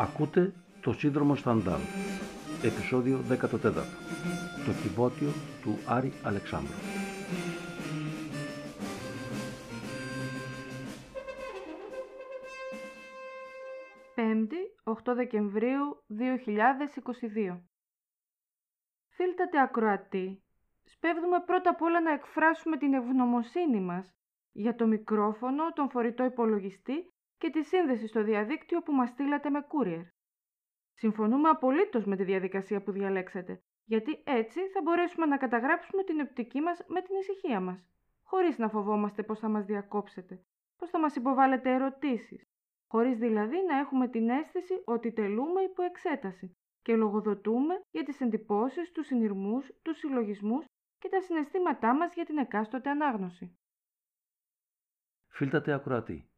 Ακούτε το σύνδρομο Σταντάλ, επεισόδιο 14, το κυβότιο του Άρη Αλεξάνδρου. Πέμπτη, 8 Δεκεμβρίου 2022 Φίλτατε ακροατή, σπέβδουμε πρώτα απ' όλα να εκφράσουμε την ευγνωμοσύνη μας για το μικρόφωνο, τον φορητό υπολογιστή και τη σύνδεση στο διαδίκτυο που μας στείλατε με courier. Συμφωνούμε απολύτως με τη διαδικασία που διαλέξατε, γιατί έτσι θα μπορέσουμε να καταγράψουμε την οπτική μας με την ησυχία μας, χωρίς να φοβόμαστε πώς θα μας διακόψετε, πώς θα μας υποβάλλετε ερωτήσεις, χωρίς δηλαδή να έχουμε την αίσθηση ότι τελούμε υπό εξέταση και λογοδοτούμε για τις εντυπώσεις, τους συνειρμούς, τους συλλογισμούς και τα συναισθήματά μας για την εκάστοτε ανάγνωση. Φίλτατε ακροατή,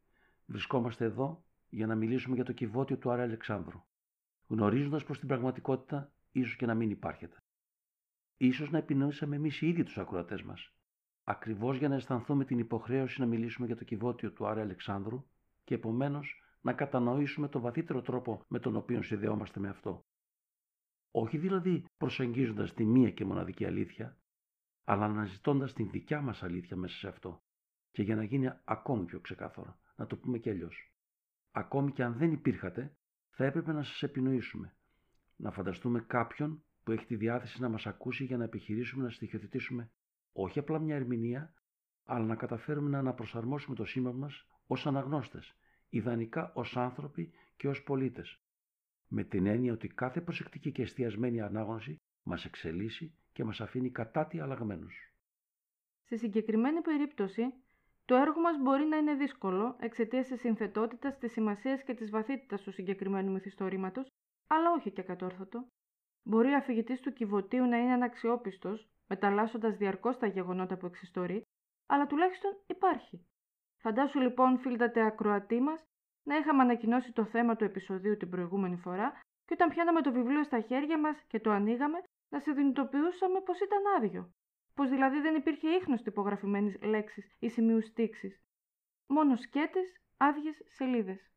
βρισκόμαστε εδώ για να μιλήσουμε για το κυβότιο του Άρη Αλεξάνδρου, γνωρίζοντας πως στην πραγματικότητα ίσως και να μην υπάρχετε. Ίσως να επινοήσαμε εμείς οι ίδιοι τους ακροατές μας, ακριβώς για να αισθανθούμε την υποχρέωση να μιλήσουμε για το κυβότιο του Άρη Αλεξάνδρου και επομένως να κατανοήσουμε το βαθύτερο τρόπο με τον οποίο συνδεόμαστε με αυτό. Όχι δηλαδή προσεγγίζοντας τη μία και μοναδική αλήθεια, αλλά αναζητώντας την δικιά μας αλήθεια μέσα σε αυτό. Και για να γίνει ακόμη πιο ξεκάθαρο, να το πούμε κι αλλιώς. Ακόμη και αν δεν υπήρχατε, θα έπρεπε να σας επινοήσουμε. Να φανταστούμε κάποιον που έχει τη διάθεση να μας ακούσει για να επιχειρήσουμε να στοιχειοθετήσουμε όχι απλά μια ερμηνεία, αλλά να καταφέρουμε να αναπροσαρμόσουμε το σήμα μας ως αναγνώστες, ιδανικά ως άνθρωποι και ως πολίτες. Με την έννοια ότι κάθε προσεκτική και εστιασμένη ανάγνωση μας εξελίσσει και μας αφήνει κατά τι αλλαγμένους. Σε συγκεκριμένη περίπτωση, το έργο μας μπορεί να είναι δύσκολο εξαιτίας της συνθετότητας, της σημασίας και της βαθύτητας του συγκεκριμένου μυθιστορήματος, αλλά όχι και κατόρθωτο. Μπορεί ο αφηγητής του κυβωτίου να είναι αναξιόπιστος, μεταλλάσσοντας διαρκώς τα γεγονότα που εξιστορεί, αλλά τουλάχιστον υπάρχει. Φαντάσου λοιπόν, φίλτατε ακροατή μας, να είχαμε ανακοινώσει το θέμα του επεισοδίου την προηγούμενη φορά και όταν πιάναμε το βιβλίο στα χέρια μας και το ανοίγαμε, να συνειδητοποιούσαμε πως ήταν άδειο πως δηλαδή δεν υπήρχε ίχνος τυπογραφημένης λέξης ή σημείου στίξης. Μόνο σκέτες, άδειες σελίδες.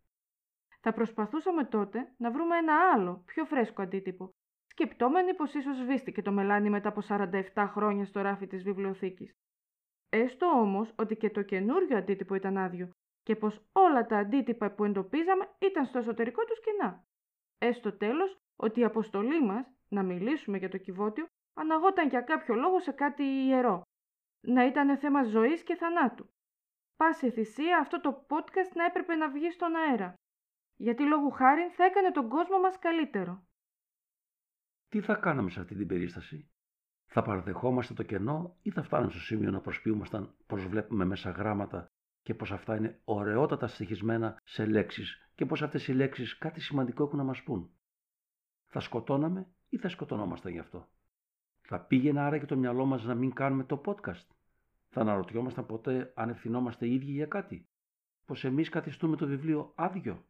Θα προσπαθούσαμε τότε να βρούμε ένα άλλο, πιο φρέσκο αντίτυπο, σκεπτόμενοι πως ίσως σβήστηκε το μελάνι μετά από 47 χρόνια στο ράφι της βιβλιοθήκης. Έστω όμως ότι και το καινούριο αντίτυπο ήταν άδειο και πως όλα τα αντίτυπα που εντοπίζαμε ήταν στο εσωτερικό τους κενά. Έστω τέλος ότι η αποστολή μας, να μιλήσουμε για το κυβότιο, αναγόταν για κάποιο λόγο σε κάτι ιερό. Να ήταν θέμα ζωής και θανάτου. Πάση θυσία αυτό το podcast να έπρεπε να βγει στον αέρα. Γιατί λόγου χάρη θα έκανε τον κόσμο μας καλύτερο. Τι θα κάναμε σε αυτή την περίσταση; Θα παραδεχόμαστε το κενό ή θα φτάνουμε στο σημείο να προσποιούμασταν πως βλέπουμε μέσα γράμματα και πως αυτά είναι ωραιότατα στοιχισμένα σε λέξεις και πως αυτές οι λέξεις κάτι σημαντικό έχουν να μας πούν. Θα σκοτώναμε ή θα σκοτωνόμασταν γι' αυτό; Θα πήγαινε άρα και το μυαλό μας να μην κάνουμε το podcast. Θα αναρωτιόμασταν ποτέ αν ευθυνόμαστε οι ίδιοι για κάτι. Πως εμείς καθιστούμε το βιβλίο άδειο.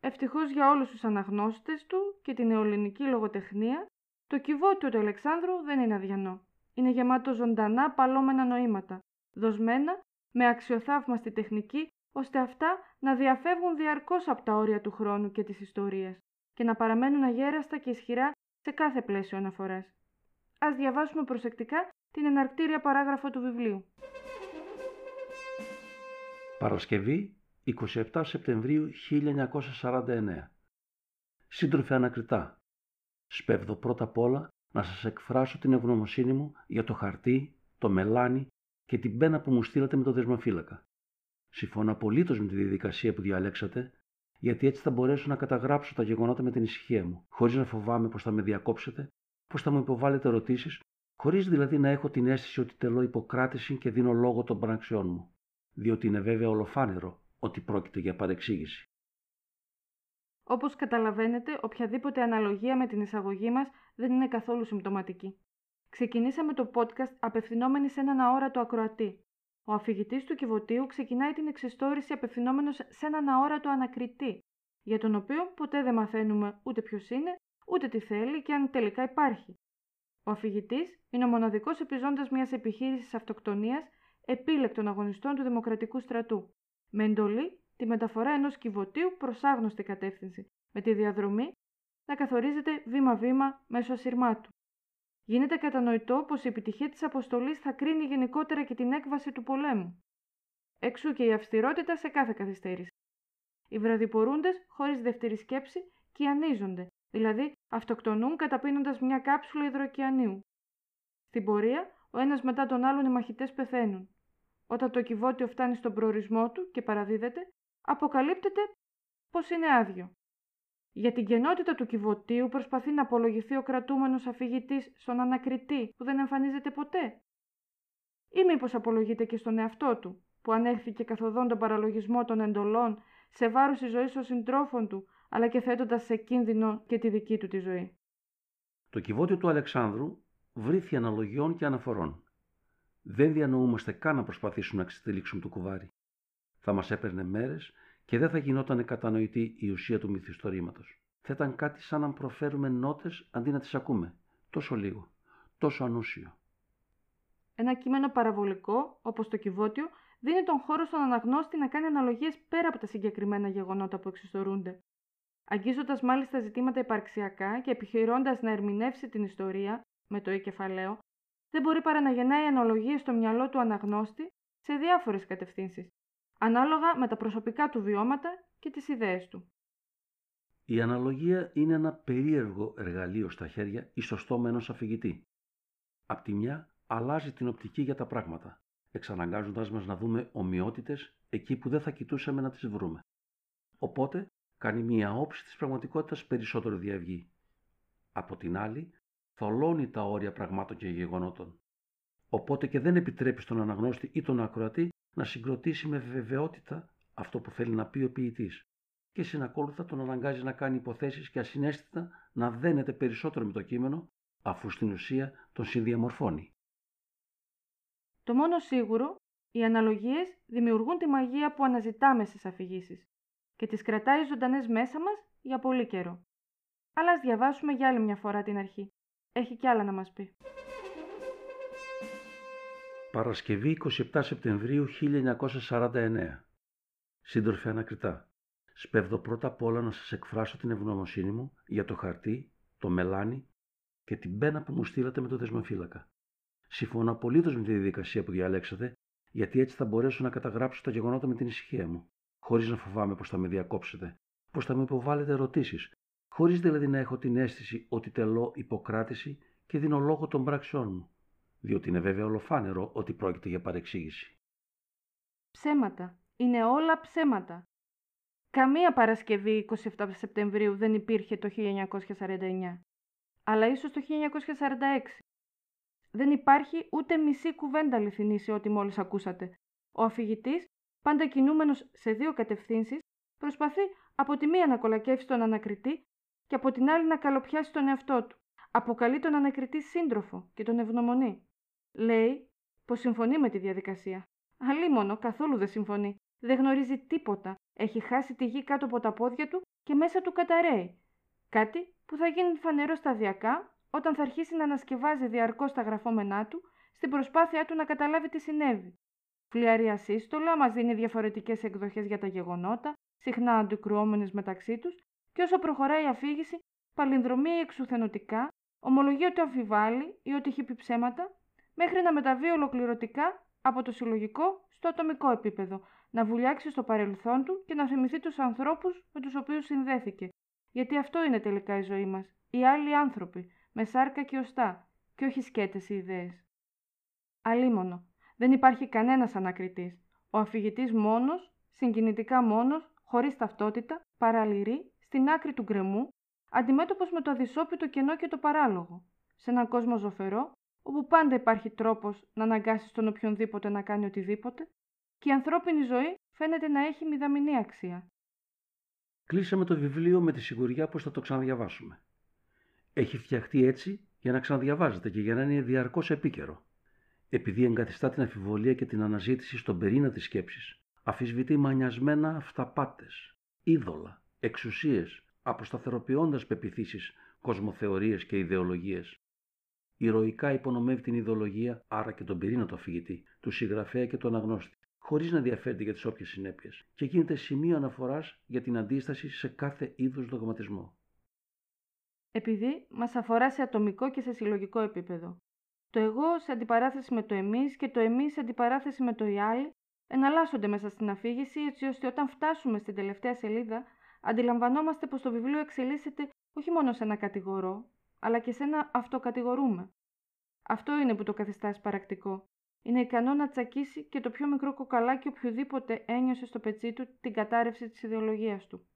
Ευτυχώς για όλους τους αναγνώστες του και την νεοελληνική λογοτεχνία, το κυβότιο του Αλεξάνδρου δεν είναι αδιανό. Είναι γεμάτο ζωντανά παλώμενα νοήματα, δοσμένα με αξιοθαύμαστη τεχνική, ώστε αυτά να διαφεύγουν διαρκώς από τα όρια του χρόνου και της ιστορίας και να παραμένουν αγέραστα και ισχυρά σε κάθε πλαίσιο αναφοράς. Ας διαβάσουμε προσεκτικά την εναρκτήρια παράγραφο του βιβλίου. Παρασκευή 27 Σεπτεμβρίου 1949 Σύντροφε ανακριτά, σπέβδω πρώτα απ' όλα να σας εκφράσω την ευγνωμοσύνη μου για το χαρτί, το μελάνι και την πένα που μου στείλατε με το δεσμοφύλακα. Συμφωνώ απολύτως με τη διαδικασία που διαλέξατε γιατί έτσι θα μπορέσω να καταγράψω τα γεγονότα με την ησυχία μου, χωρίς να φοβάμαι πως θα με διακόψετε, πως θα μου υποβάλλετε ερωτήσεις, χωρίς δηλαδή να έχω την αίσθηση ότι τελώ υποκράτηση και δίνω λόγο των πράξεών μου, διότι είναι βέβαια ολοφάνερο ότι πρόκειται για παρεξήγηση. Όπως καταλαβαίνετε, οποιαδήποτε αναλογία με την εισαγωγή μας δεν είναι καθόλου συμπτωματική. Ξεκινήσαμε το podcast απευθυνόμενοι σε έναν αόρατο ακροατή, ο αφηγητής του κυβωτίου ξεκινάει την εξιστόρηση απευθυνόμενος σε έναν αόρατο ανακριτή, για τον οποίο ποτέ δεν μαθαίνουμε ούτε ποιος είναι, ούτε τι θέλει και αν τελικά υπάρχει. Ο αφηγητής είναι ο μοναδικός επιζώντας μιας επιχείρησης αυτοκτονίας επίλεκτων αγωνιστών του Δημοκρατικού στρατού, με εντολή τη μεταφορά ενός κυβωτίου προς άγνωστη κατεύθυνση, με τη διαδρομή να καθορίζεται βήμα-βήμα μέσω ασυρμάτου. Γίνεται κατανοητό πως η επιτυχία της αποστολής θα κρίνει γενικότερα και την έκβαση του πολέμου. Εξού και η αυστηρότητα σε κάθε καθυστέρηση. Οι βραδιπορούντες, χωρίς δεύτερη σκέψη, κιανίζονται, δηλαδή αυτοκτονούν καταπίνοντας μια κάψουλα υδροκιανίου. Στην πορεία, ο ένας μετά τον άλλον οι μαχητές πεθαίνουν. Όταν το κυβότιο φτάνει στον προορισμό του και παραδίδεται, αποκαλύπτεται πως είναι άδειο. Για την κενότητα του κυβωτίου προσπαθεί να απολογηθεί ο κρατούμενος αφηγητής στον ανακριτή που δεν εμφανίζεται ποτέ. Ή μήπως απολογείται και στον εαυτό του, που ανέχθηκε καθοδόν τον παραλογισμό των εντολών σε βάρος της ζωής των συντρόφων του, αλλά και θέτοντας σε κίνδυνο και τη δική του τη ζωή. Το κυβότιο του Αλεξάνδρου βρήθη αναλογιών και αναφορών. Δεν διανοούμαστε καν να προσπαθήσουμε να εξετελίξουμε το κουβάρι. Θα μας έπαιρνε μέρες και δεν θα γινόταν κατανοητή η ουσία του μυθιστορήματος. Θα ήταν κάτι σαν να προφέρουμε νότες αντί να τις ακούμε. Τόσο λίγο, τόσο ανούσιο. Ένα κείμενο παραβολικό, όπως το κυβότιο, δίνει τον χώρο στον αναγνώστη να κάνει αναλογίες πέρα από τα συγκεκριμένα γεγονότα που εξιστορούνται. Αγγίζοντας μάλιστα ζητήματα υπαρξιακά και επιχειρώντας να ερμηνεύσει την ιστορία με το κεφαλαίο, δεν μπορεί παρά να γεννάει αναλογίες στο μυαλό του αναγνώστη σε διάφορες κατευθύνσεις, ανάλογα με τα προσωπικά του βιώματα και τις ιδέες του. Η αναλογία είναι ένα περίεργο εργαλείο στα χέρια ή στο στόμα ενός αφηγητή. Απ' τη μια αλλάζει την οπτική για τα πράγματα, εξαναγκάζοντας μας να δούμε ομοιότητες εκεί που δεν θα κοιτούσαμε να τις βρούμε. Οπότε κάνει μια όψη της πραγματικότητας περισσότερο διαυγή. Από την άλλη, θολώνει τα όρια πραγμάτων και γεγονότων. Οπότε και δεν επιτρέπει στον αναγνώστη ή τον ακροατή να συγκροτήσει με βεβαιότητα αυτό που θέλει να πει ο ποιητής και συνακόλουθα τον αναγκάζει να κάνει υποθέσεις και ασυναίσθητα να δένεται περισσότερο με το κείμενο αφού στην ουσία τον συνδιαμορφώνει. Το μόνο σίγουρο, οι αναλογίες δημιουργούν τη μαγεία που αναζητάμε στις αφηγήσεις και τις κρατάει ζωντανές μέσα μας για πολύ καιρό. Αλλά ας διαβάσουμε για άλλη μια φορά την αρχή. Έχει κι άλλα να μας πει. Παρασκευή 27 Σεπτεμβρίου 1949 Σύντροφε ανακριτά, σπέβδω πρώτα απ' όλα να σας εκφράσω την ευγνωμοσύνη μου για το χαρτί, το μελάνι και την πένα που μου στείλατε με το δεσμοφύλακα. Συμφωνώ απολύτως με τη διαδικασία που διαλέξατε, γιατί έτσι θα μπορέσω να καταγράψω τα γεγονότα με την ησυχία μου, χωρίς να φοβάμαι πως θα με διακόψετε, πως θα μου υποβάλλετε ερωτήσεις, χωρίς δηλαδή να έχω την αίσθηση ότι τελώ υποκράτηση και δίνω λόγο των πράξεών μου διότι είναι βέβαια ολοφάνερο ότι πρόκειται για παρεξήγηση. Ψέματα. Είναι όλα ψέματα. Καμία Παρασκευή 27 Σεπτεμβρίου δεν υπήρχε το 1949, αλλά ίσως το 1946. Δεν υπάρχει ούτε μισή κουβέντα αληθινή σε ό,τι μόλις ακούσατε. Ο αφηγητής, πάντα κινούμενος σε δύο κατευθύνσεις, προσπαθεί από τη μία να κολακεύσει τον ανακριτή και από την άλλη να καλοπιάσει τον εαυτό του. Αποκαλεί τον ανακριτή σύντροφο και τον ευνομονεί. Λέει πως συμφωνεί με τη διαδικασία. Αλίμονο, καθόλου δεν συμφωνεί. Δεν γνωρίζει τίποτα. Έχει χάσει τη γη κάτω από τα πόδια του και μέσα του καταραίει. Κάτι που θα γίνει φανερό σταδιακά όταν θα αρχίσει να ανασκευάζει διαρκώς τα γραφόμενά του στην προσπάθειά του να καταλάβει τι συνέβη. Φλιαρή ασύστολα μας δίνει διαφορετικές εκδοχές για τα γεγονότα, συχνά αντικρουόμενες μεταξύ τους, και όσο προχωράει η αφήγηση, παλινδρομεί εξουθενωτικά, ομολογεί ότι αμφιβάλλει ή ότι έχει πει ψέματα μέχρι να μεταβεί ολοκληρωτικά από το συλλογικό στο ατομικό επίπεδο, να βουλιάξει στο παρελθόν του και να θυμηθεί τους ανθρώπους με τους οποίους συνδέθηκε. Γιατί αυτό είναι τελικά η ζωή μας, οι άλλοι άνθρωποι, με σάρκα και οστά, και όχι σκέτες οι ιδέες. Αλίμονο, δεν υπάρχει κανένας ανακριτής. Ο αφηγητής μόνος, συγκινητικά μόνος, χωρίς ταυτότητα, παραλυρεί, στην άκρη του γκρεμού, αντιμέτωπος με το αδυσόπιτο κενό και το παράλογο. Σε έναν κόσμο ζωφερό, όπου πάντα υπάρχει τρόπος να αναγκάσεις τον οποιονδήποτε να κάνει οτιδήποτε και η ανθρώπινη ζωή φαίνεται να έχει μηδαμινή αξία. Κλείσαμε το βιβλίο με τη σιγουριά πως θα το ξαναδιαβάσουμε. Έχει φτιαχτεί έτσι για να ξαναδιαβάζετε και για να είναι διαρκώς επίκαιρο. Επειδή εγκαθιστά την αφιβολία και την αναζήτηση στον περίνα της σκέψης, αφισβητεί μανιασμένα αυταπάτες, είδωλα, εξουσίες, αποσταθεροποιώντας πεπιθήσεις, κοσμοθεωρίες και ιδεολογίες ηρωικά υπονομεύει την ιδεολογία, άρα και τον πυρήνα του αφηγητή, του συγγραφέα και του αναγνώστη. χωρίς να ενδιαφέρεται για τις όποιες συνέπειες και γίνεται σημείο αναφοράς για την αντίσταση σε κάθε είδους δογματισμό. Επειδή μας αφορά σε ατομικό και σε συλλογικό επίπεδο. Το εγώ σε αντιπαράθεση με το εμείς και το εμείς σε αντιπαράθεση με το οι άλλοι εναλλάσσονται μέσα στην αφήγηση έτσι ώστε όταν φτάσουμε στην τελευταία σελίδα αντιλαμβανόμαστε πως το βιβλίο εξελίσσεται όχι μόνο σε ένα κατηγορό, αλλά και σε ένα αυτοκατηγορούμε. Αυτό είναι που το καθιστάς παρακτικό. Είναι ικανό να τσακίσει και το πιο μικρό κοκαλάκι οποιοδήποτε ένιωσε στο πετσί του την κατάρρευση της ιδεολογίας του.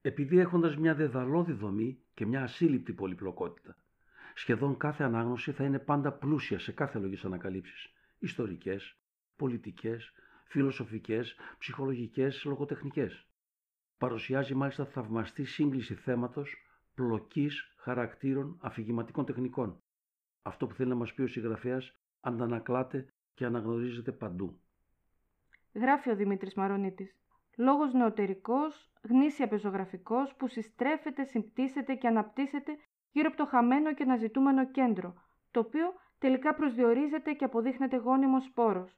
Επειδή έχοντας μια δεδαλώδη δομή και μια ασύλληπτη πολυπλοκότητα, σχεδόν κάθε ανάγνωση θα είναι πάντα πλούσια σε κάθε λογής ανακαλύψεις, ιστορικές, πολιτικές, φιλοσοφικές, ψυχολογικές, λογοτεχνικές. Παρουσιάζει μάλιστα θαυμαστή σύγκληση θέματος, πλοκής, χαρακτήρων, αφηγηματικών τεχνικών. Αυτό που θέλει να μας πει ο συγγραφέας αντανακλάται και αναγνωρίζεται παντού. Γράφει ο Δημήτρης Μαρονίτης. Λόγος νεωτερικός, γνήσια πεζογραφικός που συστρέφεται, συμπτήσεται και αναπτύσσεται γύρω από το χαμένο και αναζητούμενο κέντρο, το οποίο τελικά προσδιορίζεται και αποδείχνεται γόνιμος σπόρος.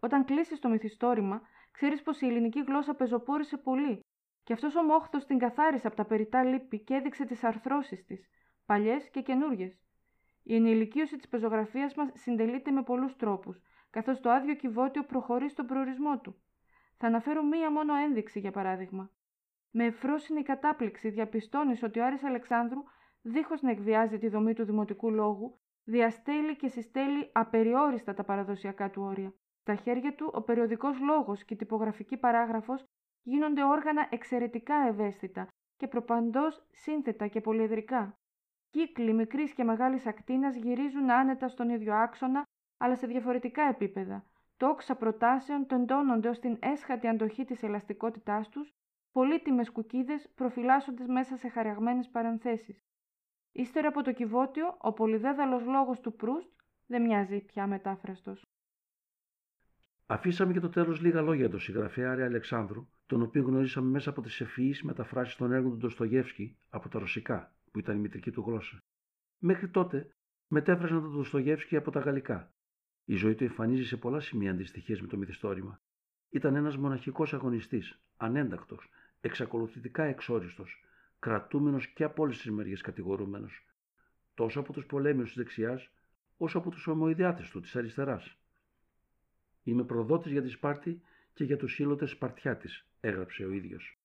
Όταν κλείσει το μυθιστόρημα, ξέρεις πως η ελληνική γλώσσα πεζοπόρησε πολύ, και αυτός ο μόχθος την καθάρισε από τα περιτά λύπη και έδειξε τις αρθρώσεις της, παλιές και καινούριε. Η ενηλικίωση της πεζογραφίας μας συντελείται με πολλούς τρόπους, καθώς το άδειο κυβότιο προχωρεί στον προορισμό του. Θα αναφέρω μία μόνο ένδειξη, για παράδειγμα. Με ευφρόσινη κατάπληξη διαπιστώνεις ότι ο Άρης Αλεξάνδρου, δίχως να εκβιάζει τη δομή του δημοτικού λόγου, διαστέλει και συστέλει απεριόριστα τα παραδοσιακά του όρια. Στα χέρια του, ο περιοδικός λόγος και η τυπογραφική παράγραφος γίνονται όργανα εξαιρετικά ευαίσθητα και προπαντός σύνθετα και πολυεδρικά. Κύκλοι μικρής και μεγάλης ακτίνας γυρίζουν άνετα στον ίδιο άξονα, αλλά σε διαφορετικά επίπεδα. Τόξα προτάσεων τεντώνονται ως την έσχατη αντοχή της ελαστικότητάς τους, πολύτιμες κουκίδες προφυλάσσονται μέσα σε χαραγμένες παρενθέσεις. Ύστερα από το κυβότιο, ο πολυδέδαλος λόγος του Προύστ δεν μοιάζει πια μετάφραστος. Αφήσαμε για το τέλος λίγα λόγια για τον συγγραφέα Άρη Αλεξάνδρου, τον οποίο γνωρίσαμε μέσα από τις ευφυείς μεταφράσεις των έργων του Ντοστογεύσκη από τα ρωσικά, που ήταν η μητρική του γλώσσα. Μέχρι τότε μετέφρασαν τον Ντοστογεύσκη από τα γαλλικά. Η ζωή του εμφανίζει σε πολλά σημεία αντιστοιχίες με το μυθιστόρημα. Ήταν ένας μοναχικός αγωνιστής, ανέντακτος, εξακολουθητικά εξόριστος, κρατούμενος και από όλες τις μεριές κατηγορούμενος, τόσο από τους πολέμιους της δεξιάς, όσο από τους ομοειδιάτες του της αριστεράς. Είμαι προδότης για τη Σπάρτη και για τους σύλλοτε Σπαρτιάτη, έγραψε ο ίδιος.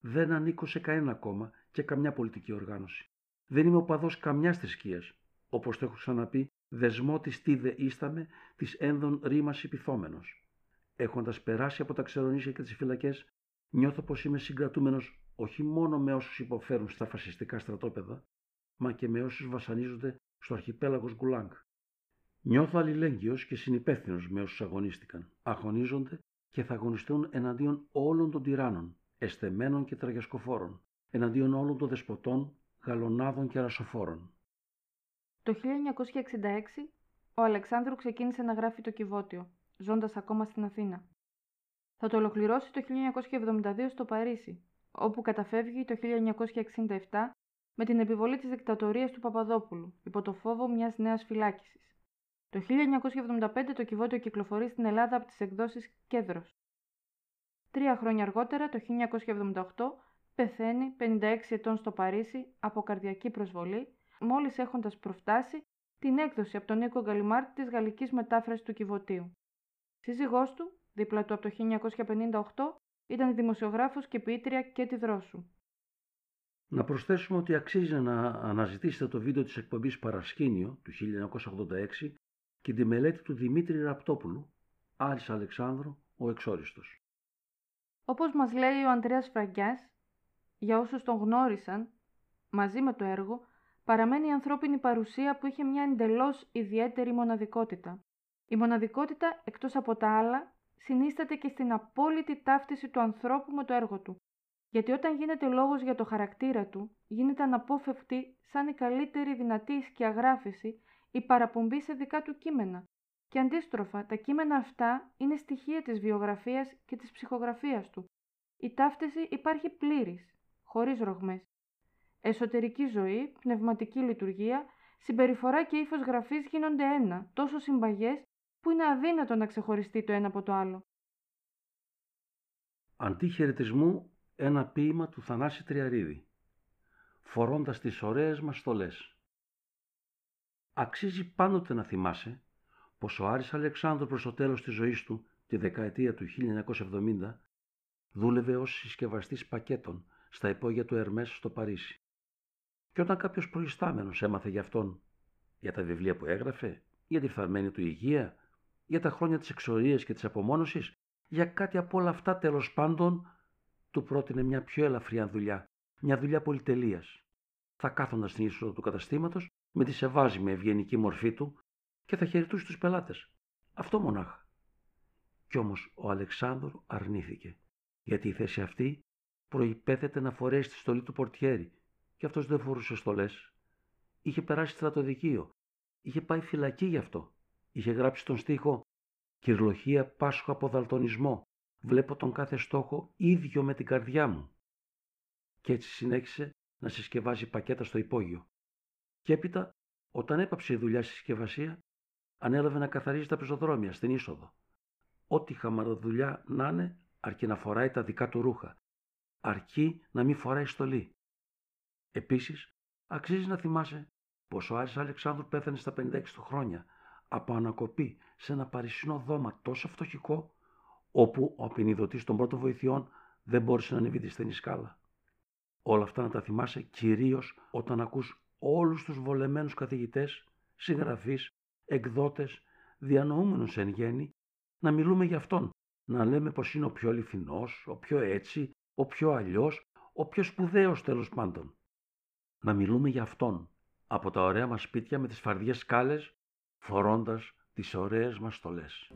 Δεν ανήκω σε κανένα κόμμα και καμιά πολιτική οργάνωση. Δεν είμαι οπαδό καμιάς θρησκείας. Όπως το έχω ξαναπεί, δεσμό της τι δείσταμε, της ένδων ρήμας υπηθόμενο. Έχοντας περάσει από τα ξερονίσια και τις φυλακές, νιώθω πως είμαι συγκρατούμενος όχι μόνο με όσους υποφέρουν στα φασιστικά στρατόπεδα, μα και με όσους βασανίζονται στο αρχιπέλαγος Γκουλάγκ. Νιώθω αλληλέγγυος και συνυπεύθυνος με όσους αγωνίστηκαν, αγωνίζονται και θα αγωνιστούν εναντίον όλων των τυράννων, εστεμένων και τραγιασκοφόρων, εναντίον όλων των δεσποτών, γαλονάδων και αρασοφόρων. Το 1966 ο Αλεξάνδρου ξεκίνησε να γράφει το Κιβώτιο, ζώντας ακόμα στην Αθήνα. Θα το ολοκληρώσει το 1972 στο Παρίσι, όπου καταφεύγει το 1967 με την επιβολή της δικτατορίας του Παπαδόπουλου, υπό το φόβο μιας νέας φυλάκισης. Το 1975 το Κιβώτιο κυκλοφορεί στην Ελλάδα από τις εκδόσεις Κέδρος. Τρία χρόνια αργότερα, το 1978, πεθαίνει 56 ετών στο Παρίσι από καρδιακή προσβολή, μόλις έχοντας προφτάσει την έκδοση από τον Νίκο Γκαλιμάρτη της γαλλικής μετάφρασης του Κιβωτίου. Σύζυγός του, δίπλα του από το 1958, ήταν δημοσιογράφος και ποιήτρια και τη δρόσου. Να προσθέσουμε ότι αξίζει να αναζητήσετε το βίντεο της εκπομπής Παρασκήνιο του 1986 και τη μελέτη του Δημήτρη Ραπτόπουλου, Άρης Αλεξάνδρου, ο εξόριστος. Όπως μας λέει ο Ανδρέας Φραγκιάς, για όσους τον γνώρισαν, μαζί με το έργο, παραμένει η ανθρώπινη παρουσία που είχε μια εντελώς ιδιαίτερη μοναδικότητα. Η μοναδικότητα, εκτός από τα άλλα, συνίσταται και στην απόλυτη ταύτιση του ανθρώπου με το έργο του. Γιατί όταν γίνεται λόγος για το χαρακτήρα του, γίνεται αναπόφευκτη σαν η καλύτερη δυνατή σκιαγράφηση η παραπομπή σε δικά του κείμενα. Και αντίστροφα, τα κείμενα αυτά είναι στοιχεία της βιογραφίας και της ψυχογραφίας του. Η ταύτιση υπάρχει πλήρης, χωρίς ρογμές. Εσωτερική ζωή, πνευματική λειτουργία, συμπεριφορά και ύφος γραφής γίνονται ένα, τόσο συμπαγές που είναι αδύνατο να ξεχωριστεί το ένα από το άλλο. Αντί χαιρετισμού ένα ποίημα του Θανάση Τριαρίδη, φορώντας τις ωραίες μας στολές. Αξίζει πάντοτε να θυμάσαι πως ο Άρης Αλεξάνδρου προς το τέλος της ζωής του, τη δεκαετία του 1970, δούλευε ως συσκευαστής πακέτων στα υπόγεια του Ερμές στο Παρίσι. Και όταν κάποιος προϊστάμενος έμαθε για αυτόν, για τα βιβλία που έγραφε, για τη φθαρμένη του υγεία, για τα χρόνια της εξορίας και της απομόνωσης, για κάτι από όλα αυτά τέλος πάντων, του πρότεινε μια πιο ελαφριά δουλειά, μια δουλειά πολυτελείας. Θα κάθονταν στην είσοδο του καταστήματος με τη σεβάζιμη ευγενική μορφή του και θα χαιρετούσε τους πελάτες. Αυτό μονάχα. Κι όμως ο Αλεξάνδρου αρνήθηκε, γιατί η θέση αυτή προϋπέθεται να φορέσει τη στολή του πορτιέρι και αυτός δεν φορούσε στολές. Είχε περάσει στρατοδικείο, είχε πάει φυλακή γι' αυτό. Είχε γράψει τον στίχο «Κυρλοχία πάσχω από δαλτονισμό, βλέπω τον κάθε στόχο ίδιο με την καρδιά μου». Και έτσι συνέχισε να συσκευάζει πακέτα στο υπόγειο. Και έπειτα, όταν έπαψε η δουλειά στη συσκευασία, ανέλαβε να καθαρίζει τα πεζοδρόμια στην είσοδο. Ό,τι χαμαροδουλειά να είναι, αρκεί να φοράει τα δικά του ρούχα. Αρκεί να μην φοράει στολή. Επίσης, αξίζει να θυμάσαι πως ο Άρης Αλεξάνδρου πέθανε στα 56 του χρόνια από ανακοπή σε ένα παρισινό δώμα τόσο φτωχικό, όπου ο απεινιδωτής των πρώτων βοηθειών δεν μπόρεσε να ανεβεί τη στενή σκάλα. Όλα αυτά να τα θυμάσαι κυρίως όταν ακούς όλους τους βολεμένους καθηγητές, συγγραφείς, εκδότες, διανοούμενους εν γέννη, να μιλούμε για αυτόν, να λέμε πως είναι ο πιο αληθινός, ο πιο έτσι, ο πιο αλλιώς, ο πιο σπουδαίος τέλος πάντων. Να μιλούμε για αυτόν, από τα ωραία μας σπίτια με τις φαρδιές σκάλες, φορώντας τις ωραίες μας στολές.